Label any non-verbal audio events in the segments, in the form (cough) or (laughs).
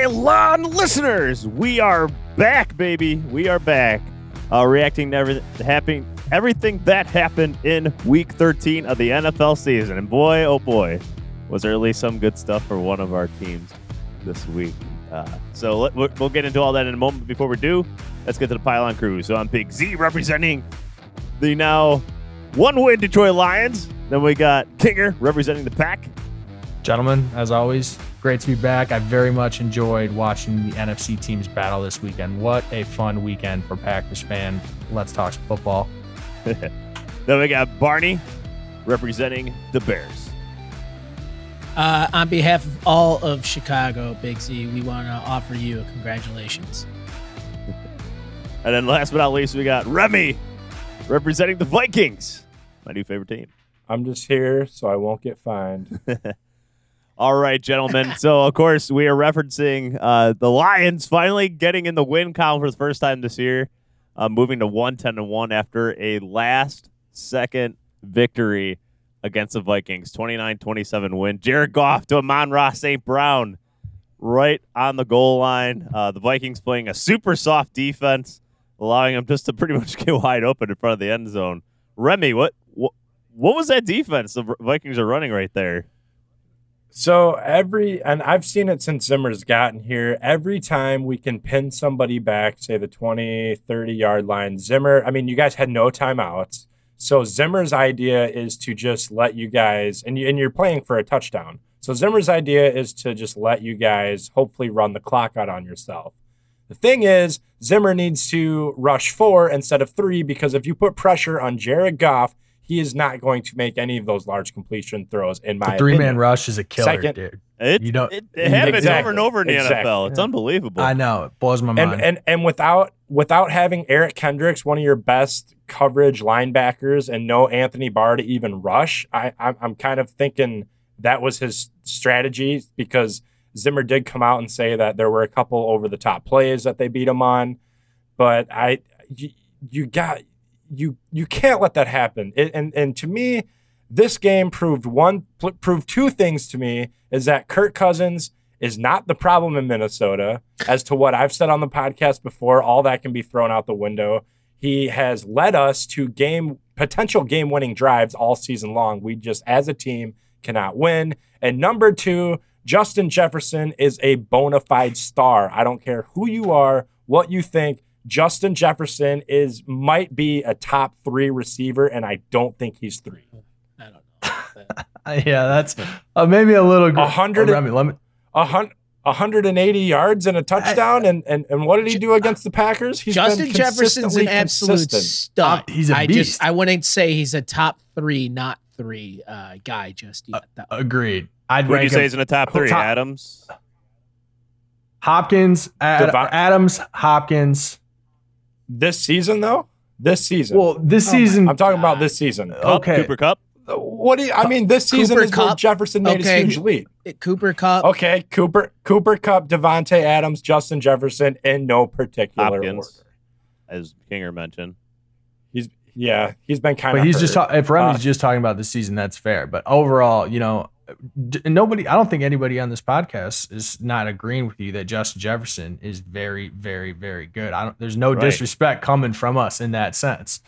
Pile On listeners, we are back, baby. We are back. Uh, reacting to everything happening, everything that happened in Week 13 of the NFL season, and boy, oh boy, was there at least some good stuff for one of our teams this week. Uh, so let, we'll get into all that in a moment. Before we do, let's get to the Pile On Crew. So I'm Big Z representing the now one-win Detroit Lions. Then we got Kinger representing the Pack. Gentlemen, as always, great to be back. I very much enjoyed watching the NFC teams battle this weekend. What a fun weekend for Packers fan. Let's talk some football. (laughs) Then we got Barney representing the Bears. Uh, on behalf of all of Chicago, Big Z, we want to offer you a congratulations. (laughs) And then last but not least, we got Remy representing the Vikings, my new favorite team. I'm just here so I won't get fined. (laughs) All right, gentlemen. (laughs) so, of course, we are referencing uh, the Lions finally getting in the win column for the first time this year, uh, moving to 110 and 1 after a last second victory against the Vikings 29 27 win. Jared Goff to Amon-Ra St. Brown right on the goal line. Uh, the Vikings playing a super soft defense, allowing them just to pretty (laughs) much get wide open in front of the end zone. Remy, what, what, what was that defense the Vikings are running right there? So every and I've seen it since Zimmer's gotten here. Every time we can pin somebody back, say the 20, 30 yard line, Zimmer, I mean, you guys had no timeouts. So Zimmer's idea is to just let you guys and you, and you're playing for a touchdown. So Zimmer's idea is to just let you guys hopefully run the clock out on yourself. The thing is, Zimmer needs to rush four instead of three because if you put pressure on Jared Goff, he is not going to make any of those large completion throws. In my three man rush is a killer, Second- dude. It, You don't- it, it happens Exactly. over and over in the Exactly. NFL. It's unbelievable. I know. It blows my mind. and and and without without having Eric Kendricks, one of your best coverage linebackers, and no Anthony Barr to even rush, I I'm, I'm kind of thinking that was his strategy because Zimmer did come out and say that there were a couple over the top plays that they beat him on, but I you, you got you you can't let that happen. It, and and to me, this game proved one proved two things to me is that Kirk Cousins is not the problem in Minnesota. As to what I've said on the podcast before, all that can be thrown out the window. He has led us to game potential game winning drives all season long. We just as a team cannot win. And number two, Justin Jefferson is a bona fide star. I don't care who you are, what you think. Justin Jefferson is might be a top three receiver, and I don't think he's three. I don't know. (laughs) (laughs) yeah, that's uh, maybe a little. A hundred- Oh, Remy, let me, A hun- 180 yards and a touchdown, and, and and what did he do against the Packers? He's Justin been Jefferson's an absolute consistent. stud. Uh, he's a I beast. just I wouldn't say he's a top three, not three uh, guy just yet. though. agreed. I'd Would you rank say him he's in the top three? Top- Adams. Hopkins, Ad- Devon- Adams, Hopkins. This season, though, this season. Well, this Oh season. I'm talking about this season. Kupp, Okay. Cooper Kupp. What do you, I mean? This season Cooper is where Kupp? Jefferson made Okay. his huge lead. Cooper Kupp. Okay, Cooper, Cooper Kupp, Davante Adams, Justin Jefferson, in no particular Hopkins, order. as Kinger mentioned. He's yeah, he's been kind of. But he's just ta- if Remy's Uh, just talking about the season, that's fair. But overall, you know, d- nobody. I don't think anybody on this podcast is not agreeing with you that Justin Jefferson is very, very, very good. I don't. There's no Right. disrespect coming from us in that sense.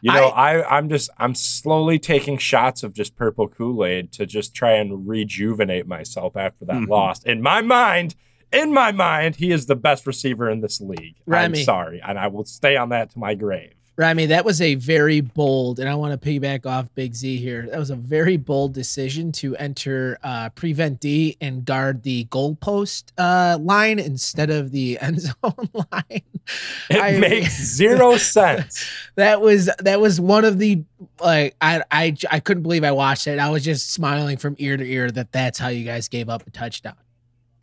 You know, I, I'm just I'm slowly taking shots of just purple Kool Aid to just try and rejuvenate myself after that Mhm. loss. In my mind, in my mind, he is the best receiver in this league. I'm sorry, and I will stay on that to my grave. Remy, that was a very bold, and I want to piggyback off Big Z here. That was a very bold decision to enter uh, prevent D and guard the goalpost uh, line instead of the (laughs) end zone (laughs) line. It I- makes (laughs) zero sense. That was that was one of the like I I I couldn't believe I watched it. I was just smiling from ear to ear that that's how you guys gave up a touchdown.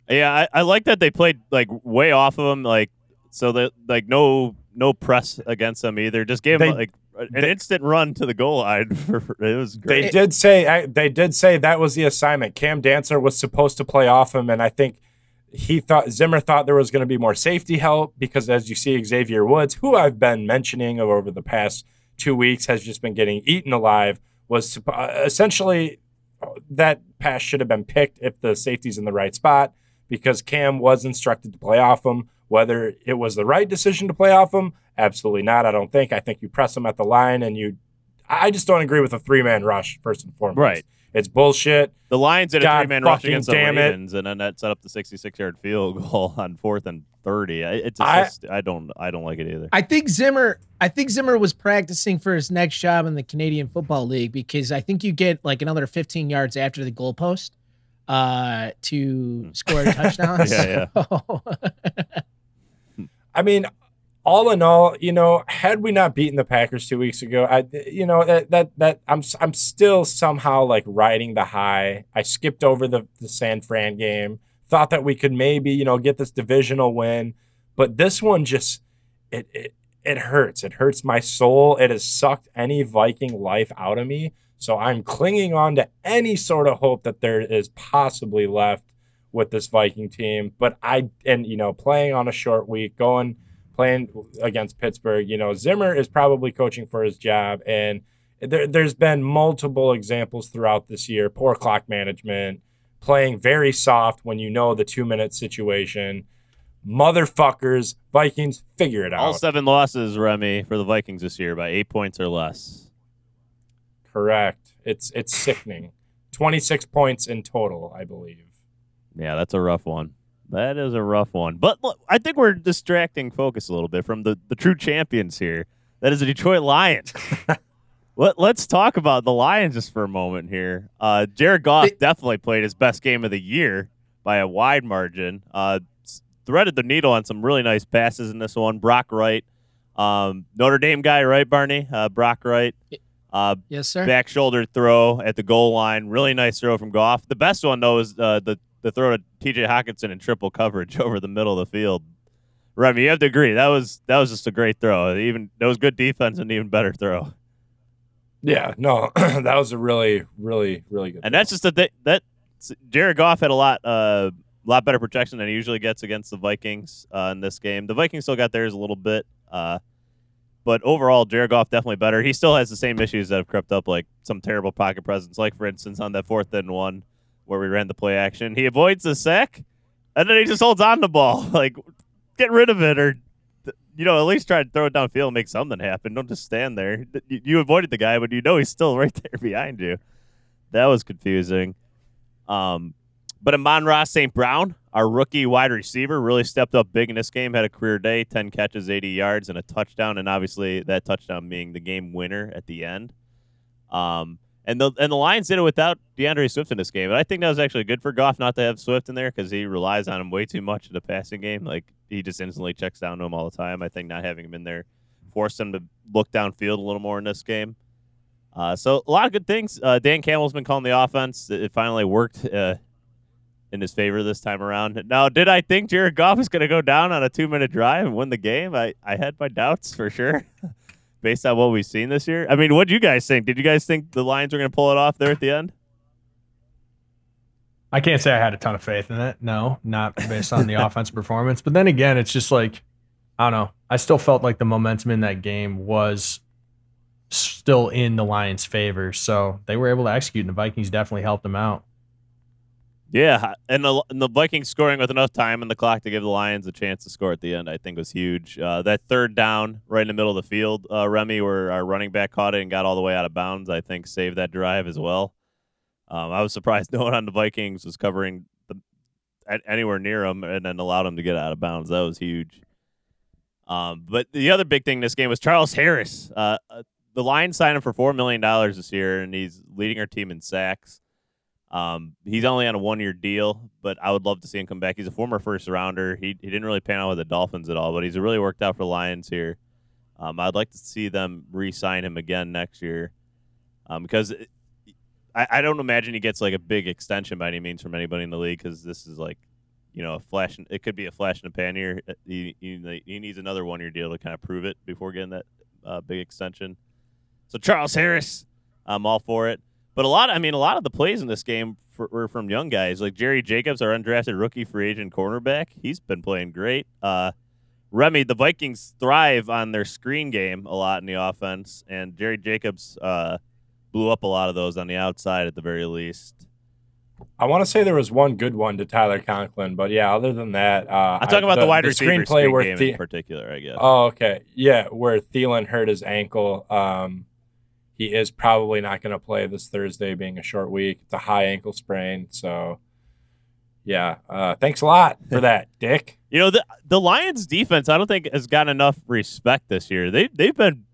Yeah, I, I like that they played like way off of them, like so that like no no press against them either. Just gave They- him like an they- instant run to the goal line. (laughs) For, it was great. They did say I, they did say that was the assignment. Cam Dantzler was supposed to play off him, and I think he thought Zimmer thought there was going to be more safety help because, as you see, Xavier Woods, who I've been mentioning over the past two weeks, has just been getting eaten alive. Was uh, essentially uh, that pass should have been picked if the safety's in the right spot. because Cam was instructed to play off him. Whether it was the right decision to play off him, absolutely not. I don't think. I think you press him at the line and you. I just don't agree with a three man rush first and foremost. Right. It's bullshit. The Lions did a three man rush against the damn it. And then that set up the 66 yard field (laughs) goal on fourth and 30. I- It's I- just, I don't I don't like it either. I think Zimmer. I think Zimmer was practicing for his next job in the Canadian Football League because I think you get like another 15 yards after the goalpost uh, to score a (laughs) touchdown. Hmm. Yeah, So- (laughs) I mean, all in all, you know, had we not beaten the Packers two weeks ago, I, you know, that that that I'm I'm still somehow like riding the high. I skipped over the the San Fran game, thought that we could maybe you know get this divisional win, but this one just it it it hurts. It hurts my soul. It has sucked any Viking life out of me. So I'm clinging on to any sort of hope that there is possibly left with this Viking team. But I and you know playing on a short week, going playing against Pittsburgh, you know Zimmer is probably coaching for his job, and there, there's been multiple examples throughout this year: poor clock management, playing very soft when you know the two minute situation. Motherfuckers, Vikings, figure it out. All seven losses, Remy, for the Vikings this year by eight points or less. Correct. It's it's sickening. Twenty six points in total, I believe. Yeah, that's a rough one. That is a rough one. But look, I think we're distracting focus a little bit from the, the true champions here. That is the Detroit Lions. (laughs) Let, let's talk about the Lions just for a moment here. Uh, Jared Goff They- definitely played his best game of the year by a wide margin. Uh, threaded the needle on some really nice passes in this one. Brock Wright, um, Notre Dame guy, right, Barney? Uh, Brock Wright. Uh, yes, sir. back shoulder throw at the goal line. Really nice throw from Goff. The best one though is uh, the the throw to T.J. Hockenson in triple coverage (laughs) over the middle of the field. Remy, you have to agree that was that was just a great throw. Even that was good defense and even better throw. Yeah, no, (clears throat) that was a really, really, really good. And that's just a th- that Jared Goff had a lot uh lot better protection than he usually gets against the Vikings uh, in this game. The Vikings still got theirs a little bit, uh, but overall, Jared Goff definitely better. He still has the same issues that have crept up, like some terrible pocket presence, like for instance on that fourth and one where we ran the play action. He avoids the sack, and then he just holds on the ball. (laughs) Like, get rid of it, or you know, at least try to throw it downfield and make something happen. Don't just stand there. You, avoided the guy, but you know he's still (laughs) right there behind you. That was confusing. Um, but Amon-Ra St. Brown, our rookie wide receiver, really stepped up big in this game. Had a career day, 10 catches, 80 yards, and a touchdown. And obviously, that touchdown being the game winner at the end. Um, and the and the Lions did it without DeAndre Swift in this game. And I think that was actually good for Goff not to have Swift in there because he relies on him way too much in the passing game. Like he just instantly checks down to him all the time. I think not having him in there forced him to look downfield a little more in this game. Uh, so a lot of good things. Uh, Dan Campbell's been calling the offense. It finally worked uh, in his favor this time around. Now, did I think Jared Goff was going to go down on a two-minute drive and win the game? I, I had my doubts for sure, (laughs) based on what we've seen this year. I mean, what do you guys think? Did you guys think the Lions were going to pull it off there at the end? I can't say I had a ton of faith in it. No, not based on the (laughs) offensive performance. But then again, it's just like I don't know. I still felt like the momentum in that game was still in the Lions' favor, so they were able to execute, and the Vikings definitely helped them out. Yeah, and the, and the Vikings scoring with enough time in the clock to give the Lions a chance to score at the end, I think was huge. Uh, that third down right in the middle of the field, uh, Remy, where our running back caught it and got all the way out of bounds, I think saved that drive as well. Um, I was surprised (laughs) no one on the Vikings was covering the, at, anywhere near him and then allowed him to get out of bounds. That was huge. Um, but the other big thing in this game was Charles Harris. Uh, uh, the Lions signed him for $4 million this year, and he's leading our team in sacks. Um, he's only on a one year deal, but I would love to see him come back. He's a former first rounder. He, he didn't really pan out with the Dolphins at all, but he's really worked out for the Lions here. Um, I'd like to see them re sign him again next year um, because it, I, I don't imagine he gets like a big extension by any means from anybody in the league because this is like, you know, a flash. In, it could be a flash in the pan year. He, he, he needs another one year deal to kind of prove it before getting that uh, big extension. So Charles Harris, I'm all for it. But a lot, I mean, a lot of the plays in this game for, were from young guys like Jerry Jacobs, our undrafted rookie free agent cornerback. He's been playing great. Uh, Remy, the Vikings thrive on their screen game a lot in the offense, and Jerry Jacobs uh, blew up a lot of those on the outside at the very least. I want to say there was one good one to Tyler Conklin, but yeah, other than that, uh, I'm talking I- about the, wide the receiver screenplay screen where game the- in particular. I guess. Oh, okay. Yeah, where Thielen hurt his ankle. Um, he is probably not going to play this Thursday, being a short week. It's a high ankle sprain. So, yeah. Uh, thanks a lot for that, (laughs) Dick. You know the the Lions defense. I don't think has gotten enough respect this year. They they've been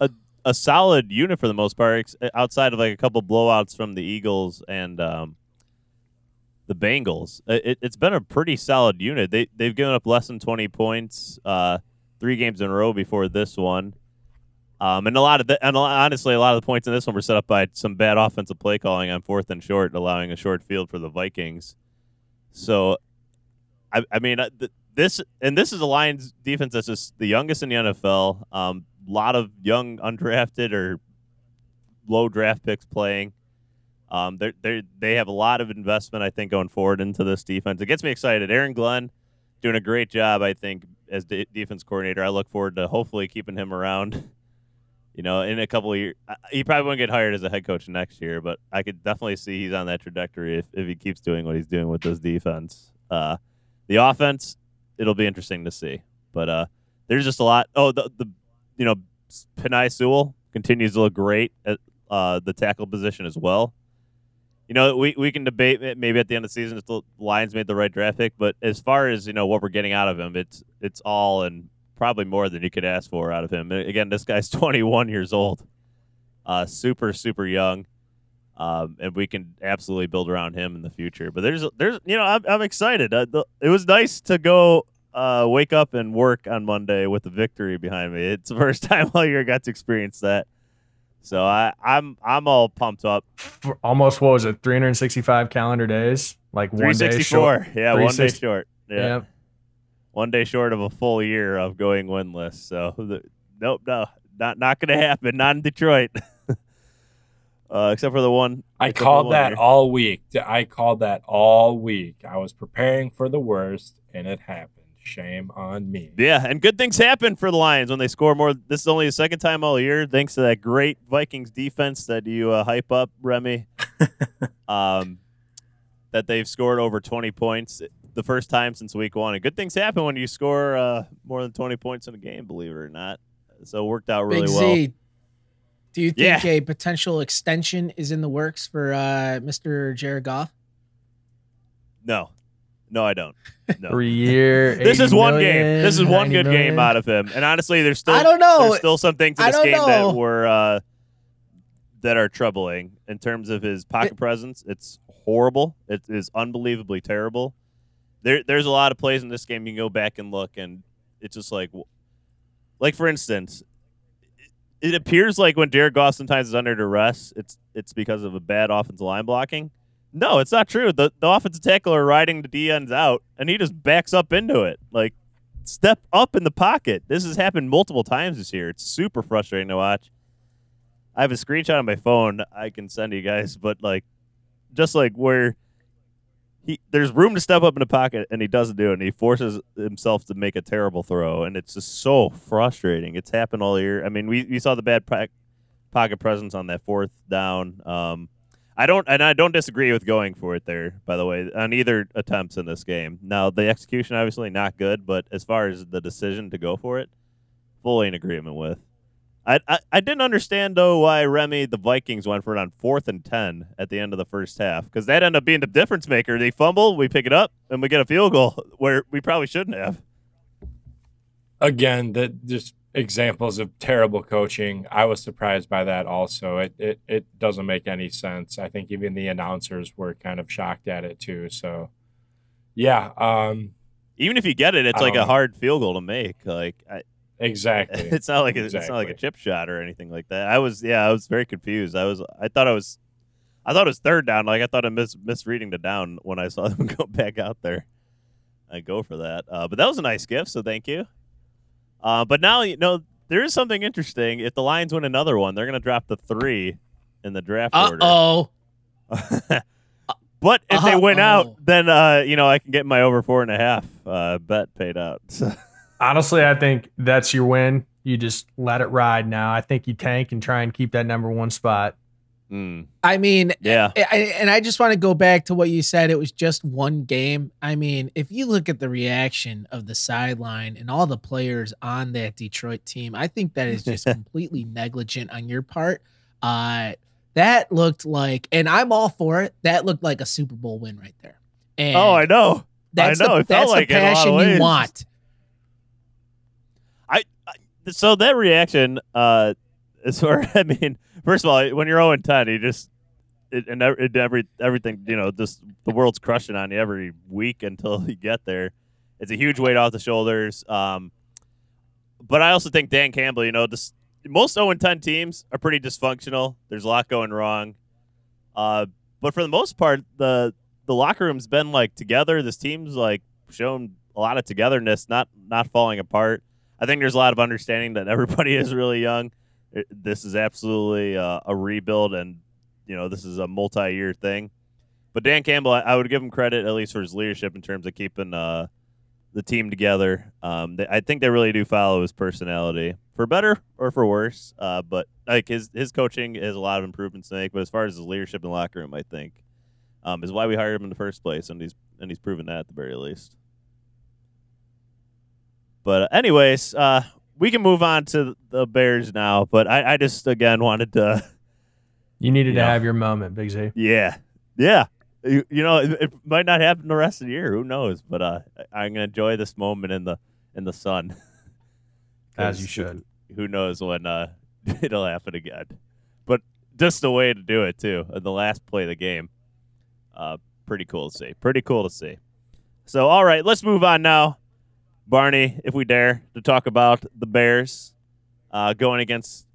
a, a solid unit for the most part, outside of like a couple blowouts from the Eagles and um, the Bengals. It, it's been a pretty solid unit. They they've given up less than twenty points uh, three games in a row before this one. Um, and a lot of the, and honestly, a lot of the points in this one were set up by some bad offensive play calling on fourth and short, allowing a short field for the Vikings. So, I, I mean, uh, this and this is a Lions defense that's just the youngest in the NFL. A um, lot of young undrafted or low draft picks playing. Um, they they they have a lot of investment, I think, going forward into this defense. It gets me excited. Aaron Glenn doing a great job, I think, as de- defense coordinator. I look forward to hopefully keeping him around. (laughs) You know, in a couple of years, he probably won't get hired as a head coach next year, but I could definitely see he's on that trajectory if, if he keeps doing what he's doing with this defense. Uh, the offense, it'll be interesting to see. But uh, there's just a lot. Oh, the, the you know, Penei Sewell continues to look great at uh, the tackle position as well. You know, we, we can debate it maybe at the end of the season if the Lions made the right draft pick, but as far as you know what we're getting out of him, it's it's all and probably more than you could ask for out of him. Again, this guy's (laughs) 21 years old, uh, super super young, um, and we can absolutely build around him in the future. But there's there's you know I'm I'm excited. Uh, the, it was nice to go uh, wake up and work on Monday with the victory behind me. It's the (laughs) first time all year I got to experience that. So I, I'm I'm all pumped up. For almost what was it, 365 calendar days? Like one day short. Yeah, one day short. Yeah. Yeah. One day short of a full year of going winless. So the, nope, no, not not gonna happen. Not in Detroit. (laughs) uh, except for the one. I called that all week. I called that all week. I was preparing for the worst, and it happened. Shame on me. Yeah, and good things happen for the Lions when they score more. This is only the second time all year, thanks to that great Vikings defense that you uh, hype up, Remy. (laughs) um, that they've scored over 20 points the first time since week one. And good things happen when you score uh, more than 20 points in a game, believe it or not. So it worked out really Big well. Z, do you think Yeah. a potential extension is in the works for uh, Mr. Jared Goff? No, no, I don't. (laughs) No. Three year. This is 80 one million, game. This is one 90 good game out of him. And honestly, there's still I don't know. there's still some things in I this game know. that were uh, that are troubling in terms of his pocket presence. It's horrible. It is unbelievably terrible. There, there's a lot of plays in this game you can go back and look, and it's just like, like for instance, it, it appears like when Derek Goff sometimes is under duress, it's it's because of a bad offensive line blocking. No, it's not true. The the offensive tackle are riding the D ends out, and he just backs up into it. Like, step up in the pocket. This has happened multiple times this year. It's super frustrating to watch. I have a screenshot on my phone I can send you guys, but like, just like where he there's room to step up in the pocket and he doesn't do it, and he forces himself to make a terrible throw, and it's just so frustrating. It's happened all year. I mean, we we saw the bad po- pocket presence on that fourth down. Um, I don't, and I don't disagree with going for it there. By the way, on either attempts in this game. Now the execution obviously not good, but as far as the decision to go for it, fully in agreement with. I, I, I didn't understand though why Remy the Vikings went for it on fourth and ten at the end of the first half because that ended up being the difference maker. They fumble, we pick it up, and we get a field goal (laughs) where we probably shouldn't have. Again, that just examples of terrible coaching. I was surprised by that also. It, it it doesn't make any sense. I think even the announcers were kind of shocked at it too. So yeah, um Even if you get it, it's like a hard field goal to make. Like I, exactly. (laughs) it's not like a, it's not like a chip shot or anything like that. I was yeah, I was very confused. I was I thought I was I thought it was third down. Like I thought I mis misreading the down when I saw (laughs) them go back out there. I go for that. Uh, but that was a nice gift, so thank you. Uh, but now you know there is something interesting. If the Lions win another one, they're going to drop the three in the draft Uh order. oh. (laughs) but if they win out, then uh, you know I can get my over four and a half uh, bet paid out. So- Honestly, I think that's your win. You just let it ride now. I think you tank and try and keep that number one spot. Mm, I mean, yeah. I, I- and I just want to go back to what you said. It was just one game. I mean, if you look at the reaction of the sideline and all the players on that Detroit team, I think that is just (laughs) completely negligent on your part. Uh, that looked like, and I'm all for it. That looked like a Super Bowl win right there. And Oh, I know. that's know. The, It felt that's like the it a passion you ways. want. So that reaction, uh, is where (laughs) I mean, first of all, when you're 0 10, you just it, and it, every everything you know, just the world's crushing on you every week until (laughs) you get there. It's a huge weight off the shoulders. Um, but I also think Dan Campbell, you know, this, most 0 10 teams are pretty dysfunctional. There's a lot going wrong. Uh, but for the most part, the the locker room's been like together. This team's like shown a lot of togetherness, not not falling apart. I think there's a lot of understanding that everybody (laughs) is really young. It- this is absolutely uh, a rebuild, and you know this is a multi-year thing. But Dan Campbell, I, I would give him credit at least for his leadership in terms of keeping uh, the team together. Um, they, I think they really do follow his personality for better or for worse. Uh, but like his his coaching has a lot of improvements to make. But as far as his leadership in the locker room, I think um, is why we hired him in the first place, and he's and he's proven that at the very least. But uh, anyways, uh, we can move on to the Bears now. But I, I just again wanted to, You needed Yeah. to have your moment, Big Z. yeah, yeah. You, you know, it, it might not happen the rest of the year. Who knows? But uh, I'm gonna enjoy this moment in the in the sun. (laughs) As you should. Who knows when uh, (laughs) it'll happen again? But just the way to do it too. The last play of the game, uh, pretty cool to see. Pretty cool to see. So, all right, let's move on now, Barney, if we dare, to talk about the Bears uh, going against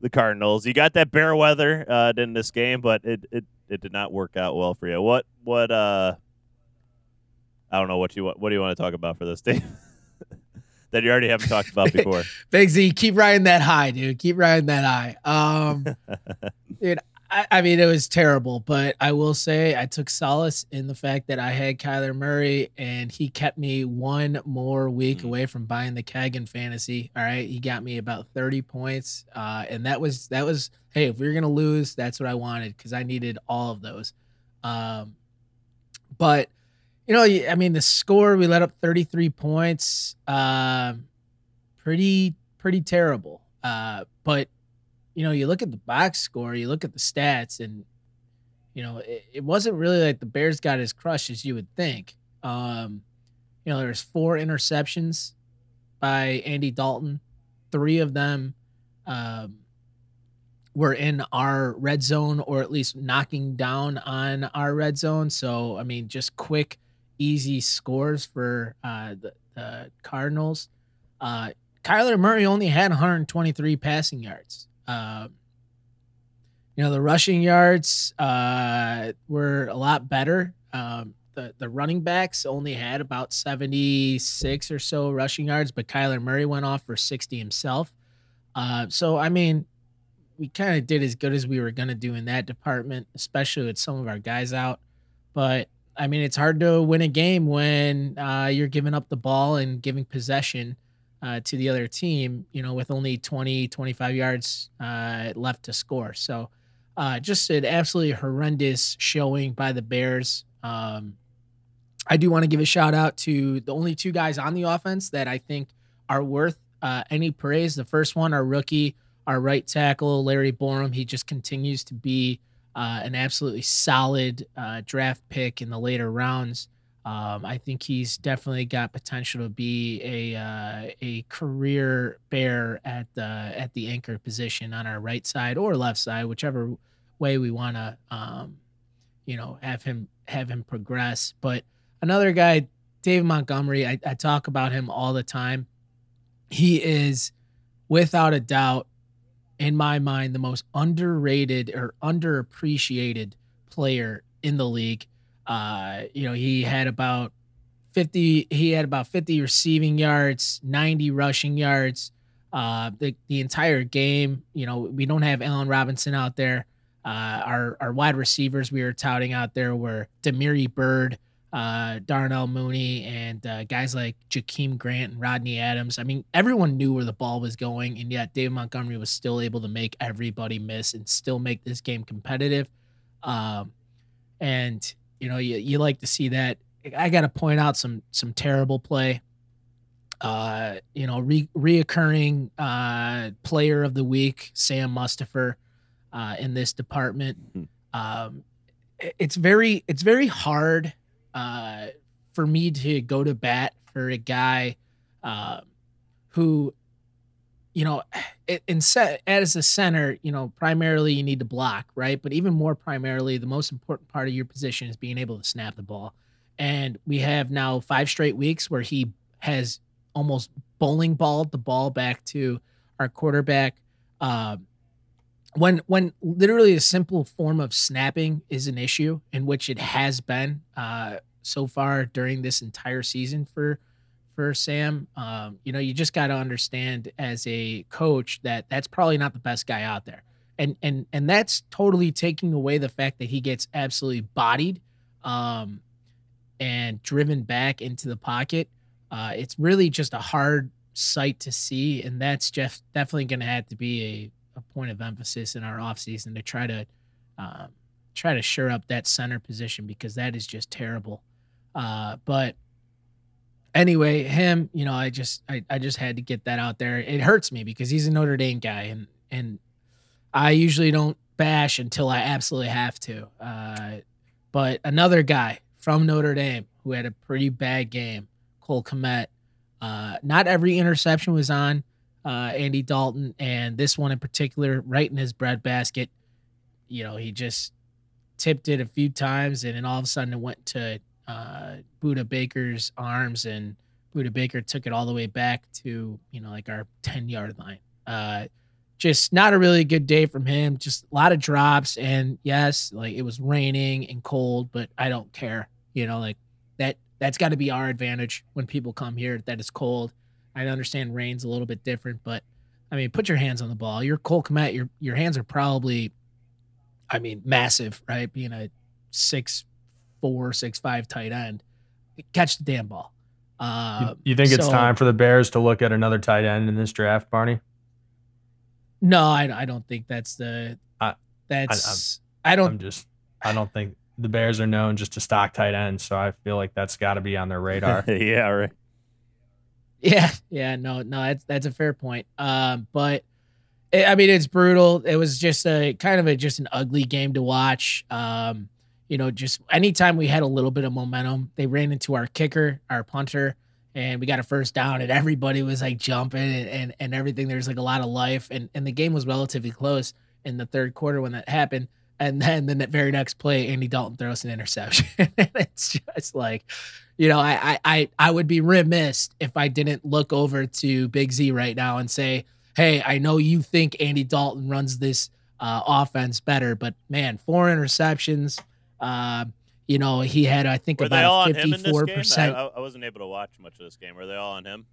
the Cardinals. You got that bear weather uh, in this game, but it, it it did not work out well for you. What what uh I don't know what you want. What do you want to talk about for this team (laughs) that you already haven't talked about before? (laughs) Big Z, keep riding that high, dude. Keep riding that high. Um, (laughs) dude, I, I mean, it was terrible, but I will say I took solace in the fact that I had Kyler Murray and he kept me one more week Mm. away from buying the Kagan fantasy. All right. He got me about 30 points. Uh, and that was, that was, hey, if we were going to lose, that's what I wanted because I needed all of those. Um, but, you know, I mean, the score, we let up 33 points. Um, pretty, pretty terrible. Uh, but you know, you look at the box score, you look at the stats, and you know, it, it wasn't really like the Bears got as crushed as you would think. Um, you know, there's four interceptions by Andy Dalton. Three of them um, were in our red zone, or at least knocking down on our red zone. So, I mean, just quick, easy scores for uh, the, the Cardinals. Uh, Kyler Murray only had 123 passing yards. Um, you know, the rushing yards uh, were a lot better. Um, the, the running backs only had about 76 or so rushing yards, but Kyler Murray went off for 60 himself. Uh, so, I mean, we kind of did as good as we were going to do in that department, especially with some of our guys out. But, I mean, it's hard to win a game when uh, you're giving up the ball and giving possession uh, to the other team, you know, with only 20, 25 yards uh, left to score. So uh, just an absolutely horrendous showing by the Bears. Um, I do want to give a shout out to the only two guys on the offense that I think are worth uh, any praise. The first one, our rookie, our right tackle, Larry Borom. He just continues to be uh, an absolutely solid uh, draft pick in the later rounds. Um, I think he's definitely got potential to be a uh, a career bear at the at the anchor position on our right side or left side, whichever way we want to, um, you know, have him have him progress. But another guy, Dave Montgomery, I, I talk about him all the time. He is, without a doubt, in my mind, the most underrated or underappreciated player in the league. Uh, you know, he had about 50, he had about 50 receiving yards, 90 rushing yards. Uh, the, the entire game, you know, we don't have Allen Robinson out there. Uh, our, our wide receivers we were touting out there were Damiere Byrd, uh, Darnell Mooney and uh, guys like Jakeem Grant and Rodney Adams. I mean, everyone knew where the ball was going, and yet David Montgomery was still able to make everybody miss and still make this game competitive. Um, and you know, you, you like to see that. I got to point out some some terrible play. Uh, you know, re- reoccurring uh, player of the week, Sam Mustipher, uh, in this department. Mhm. Um, it's very it's very hard uh, for me to go to bat for a guy uh, who, you know, in set as a center, you know, primarily you need to block, right? But even more primarily, the most important part of your position is being able to snap the ball. And we have now five straight weeks where he has almost bowling balled the ball back to our quarterback. Um, when when literally a simple form of snapping is an issue, in which it has been uh, so far during this entire season for for Sam, um, you know, you just got to understand as a coach that that's probably not the best guy out there, and and and that's totally taking away the fact that he gets absolutely bodied, um, and driven back into the pocket. Uh, it's really just a hard sight to see, and that's just definitely going to have to be a, a point of emphasis in our offseason to try to um, try to shore up that center position because that is just terrible. Uh, but anyway, him, you know, I just I, I just had to get that out there. It hurts me because he's a Notre Dame guy, and and I usually don't bash until I absolutely have to. Uh, but another guy from Notre Dame who had a pretty bad game, Cole Kmet. Uh, not every interception was on uh, Andy Dalton, and this one in particular, right in his breadbasket. You know, he just tipped it a few times, and then all of a sudden it went to uh, Budda Baker's arms, and Budda Baker took it all the way back to you know like our ten yard line. Uh, just not a really good day from him. Just a lot of drops, and yes, like it was raining and cold, but I don't care. You know, like that. That's got to be our advantage when people come here. That it's cold. I understand rain's a little bit different, but I mean, put your hands on the ball. You're Cole Kmet. Your your hands are probably, I mean, massive, right? Being a six four, six five tight end, catch the damn ball. You, Uh, you think it's time for the Bears to look at another tight end in this draft, Barney? No, I, I don't think that's the. I- That's I, don't. I'm just, I don't think the Bears are known just to stock tight ends, so I feel like that's got to be on their radar. (laughs) yeah, right. (laughs) Yeah, yeah, no, no, that's that's a fair point. Um, but it, I mean, it's brutal. It was just a kind of a just an ugly game to watch. Um, you know, just anytime we had a little bit of momentum, they ran into our kicker, our punter, and we got a first down, and everybody was like jumping and and, and everything. There's like a lot of life, and and the game was relatively close in the third quarter when that happened. And then the very next play, Andy Dalton throws an interception. (laughs) it's just like, you know, I, I I I would be remiss if I didn't look over to Big Z right now and say, "Hey, I know you think Andy Dalton runs this uh, offense better, but man, four interceptions. Uh, you know, he had I think Were about on him in this fifty-four percent. I, I wasn't able to watch much of this game. Were they all on him?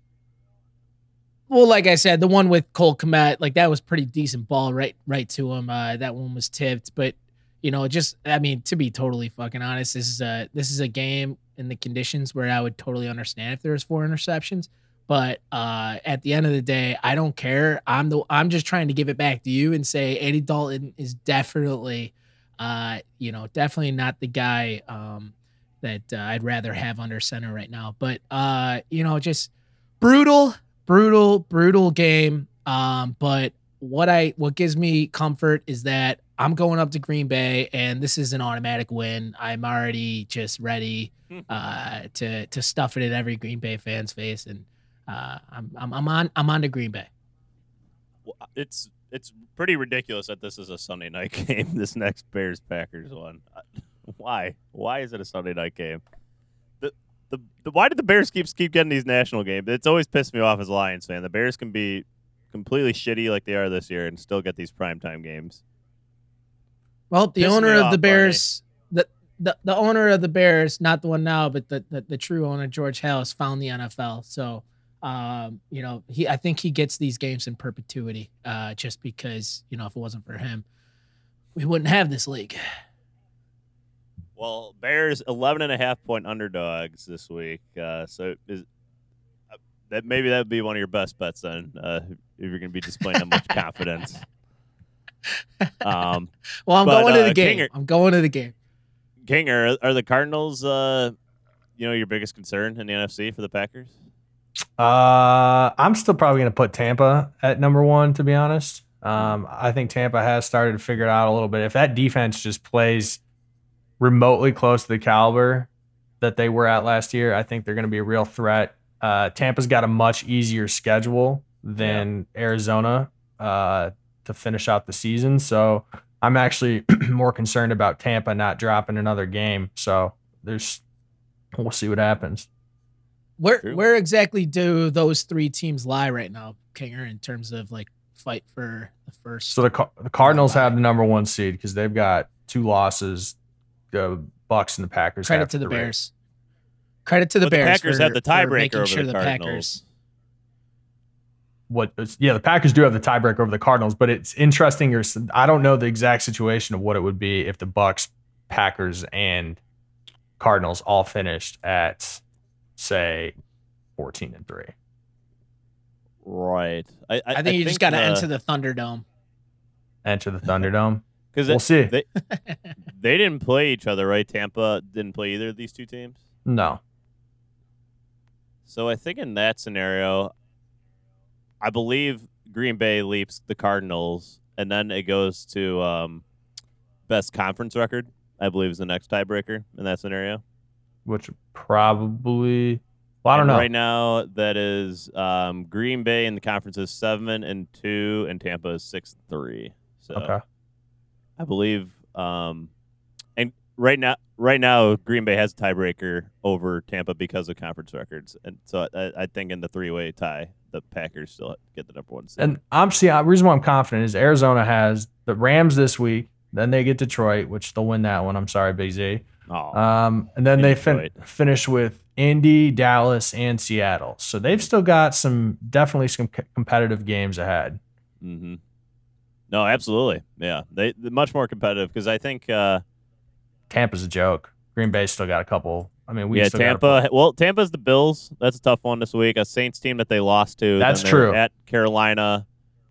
Well, like I said, the one with Cole Kmet, like that was pretty decent ball right right to him. Uh, that one was tipped, but you know, just I mean, to be totally fucking honest, this is a this is a game in the conditions where I would totally understand if there was four interceptions. But uh, at the end of the day, I don't care. I'm the I'm just trying to give it back to you and say Andy Dalton is definitely, uh, you know, definitely not the guy um, that uh, I'd rather have under center right now. But uh, you know, just brutal, brutal, brutal game. Um, but what I what gives me comfort is that I'm going up to Green Bay and this is an automatic win. I'm already just ready uh, to to stuff it in every Green Bay fan's face, and uh, I'm, I'm I'm on I'm on to Green Bay. Well, it's it's pretty ridiculous that this is a Sunday night (laughs) game. This next Bears Packers one. Why? Why is it a Sunday night game? The, the the why did the Bears keep keep getting these national games? It's always pissed me off as a Lions fan. The Bears can be completely shitty like they are this year and still get these primetime games. Well, the Pissing owner of the Bears, the, the the owner of the Bears, not the one now, but the the, the true owner, George Halas, found the NFL. So, um, you know, he I think he gets these games in perpetuity, uh, just because you know if it wasn't for him, we wouldn't have this league. Well, Bears 11 and a half point underdogs this week. Uh, so is uh, that maybe that would be one of your best bets then uh, if you're going to be displaying that much confidence. (laughs) Um, Well, I'm But, going to uh, the game. Kinger- I'm going to the game. King, are, are the Cardinals, uh, you know, your biggest concern in the NFC for the Packers? Uh, I'm still probably going to put Tampa at number one, to be honest. Um, I think Tampa has started to figure it out a little bit. If that defense just plays remotely close to the caliber that they were at last year, I think they're going to be a real threat. Uh, Tampa's got a much easier schedule than Arizona uh, to finish out the season. So I'm actually (clears throat) more concerned about Tampa not dropping another game. So there's, we'll see what happens. Where True. where exactly do those three teams lie right now, Kinger, in terms of like fight for the first? So the Car- the Cardinals have the number one seed because they've got two losses. The Bucs and the Packers. credit have to the three. Bears. Credit to the But the Bears. Packers for- have the tiebreaker making over sure the Cardinals. What? Yeah, the Packers do have the tiebreaker over the Cardinals, but it's interesting. Or I don't know the exact situation of what it would be if the Bucs, Packers, and Cardinals all finished at say fourteen and three. Right. I, I, I think you just got to the- enter the Thunderdome. Enter the Thunderdome. (laughs) Because We'll see. They, (laughs) they didn't play each other, right? Tampa didn't play either of these two teams. No, So I think in that scenario, I believe Green Bay leaps the Cardinals, and then it goes to um, best conference record. I believe is the next tiebreaker in that scenario. Which probably. Well, I don't And know. Right now, that is um, Green Bay in the conference is seven and two, and Tampa is six and three. So Okay. I believe, um, and right now, right now, Green Bay has a tiebreaker over Tampa because of conference records, and so I, I think in the three-way tie, the Packers still get the number one seed. And I'm see. The reason why I'm confident is Arizona has the Rams this week. Then they get Detroit, which they'll win that one. I'm sorry, Big Z. oh, Um, and then they fin- finish with Indy, Dallas, and Seattle. So they've still got some definitely some c- competitive games ahead. Mm-hmm. no, absolutely, yeah, they they're much more competitive because I think, uh, Tampa's a joke. Green Bay's still got a couple. I mean, we yeah, Tampa. Well, Tampa's the Bills. That's a tough one this week. A Saints team that they lost to. That's true. At Carolina,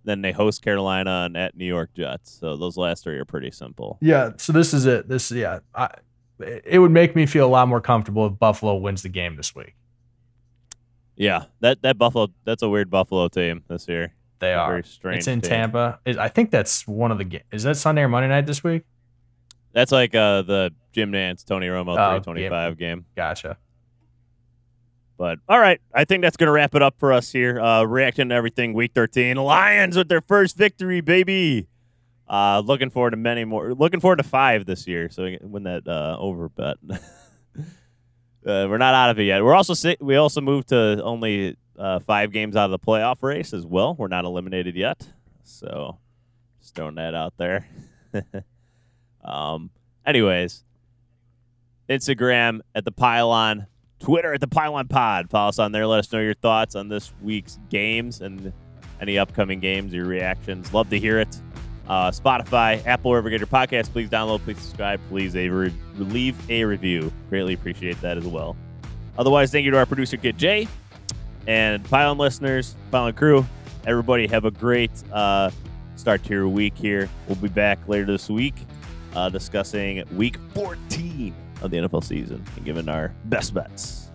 then they host Carolina and at New York Jets. So those last three are pretty simple. Yeah. So this is it. This yeah. I, it would make me feel a lot more comfortable if Buffalo wins the game this week. Yeah, that that Buffalo. That's a weird Buffalo team this year. They are. Very strange. It's in team. Tampa. I think that's one of the. games. Is that Sunday or Monday night this week? That's like uh, the Jim Nantz Tony Romo Oh, three twenty five game. Gotcha. But all right, I think that's gonna wrap it up for us here. Uh, reacting to everything week thirteen. Lions with their first victory, baby. Uh, looking forward to many more. Looking forward to five this year, so we win that uh, over bet. (laughs) uh, we're not out of it yet. We're also si- we also moved to only uh, five games out of the playoff race as well. We're not eliminated yet, so just throwing that out there. (laughs) um. Anyways, Instagram at the Pile On, Twitter at the Pile On Pod. Follow us on there. Let us know your thoughts on this week's games and any upcoming games, your reactions. Love to hear it. Uh, Spotify, Apple, wherever you get your podcast. Please download, please subscribe, please a re- leave a review. Greatly appreciate that as well. Otherwise, thank you to our producer Kit Jay, and Pile On listeners, Pile On crew. Everybody have a great uh, start to your week here. We'll be back later this week uh, discussing week 14 of the NFL season and giving our best bets.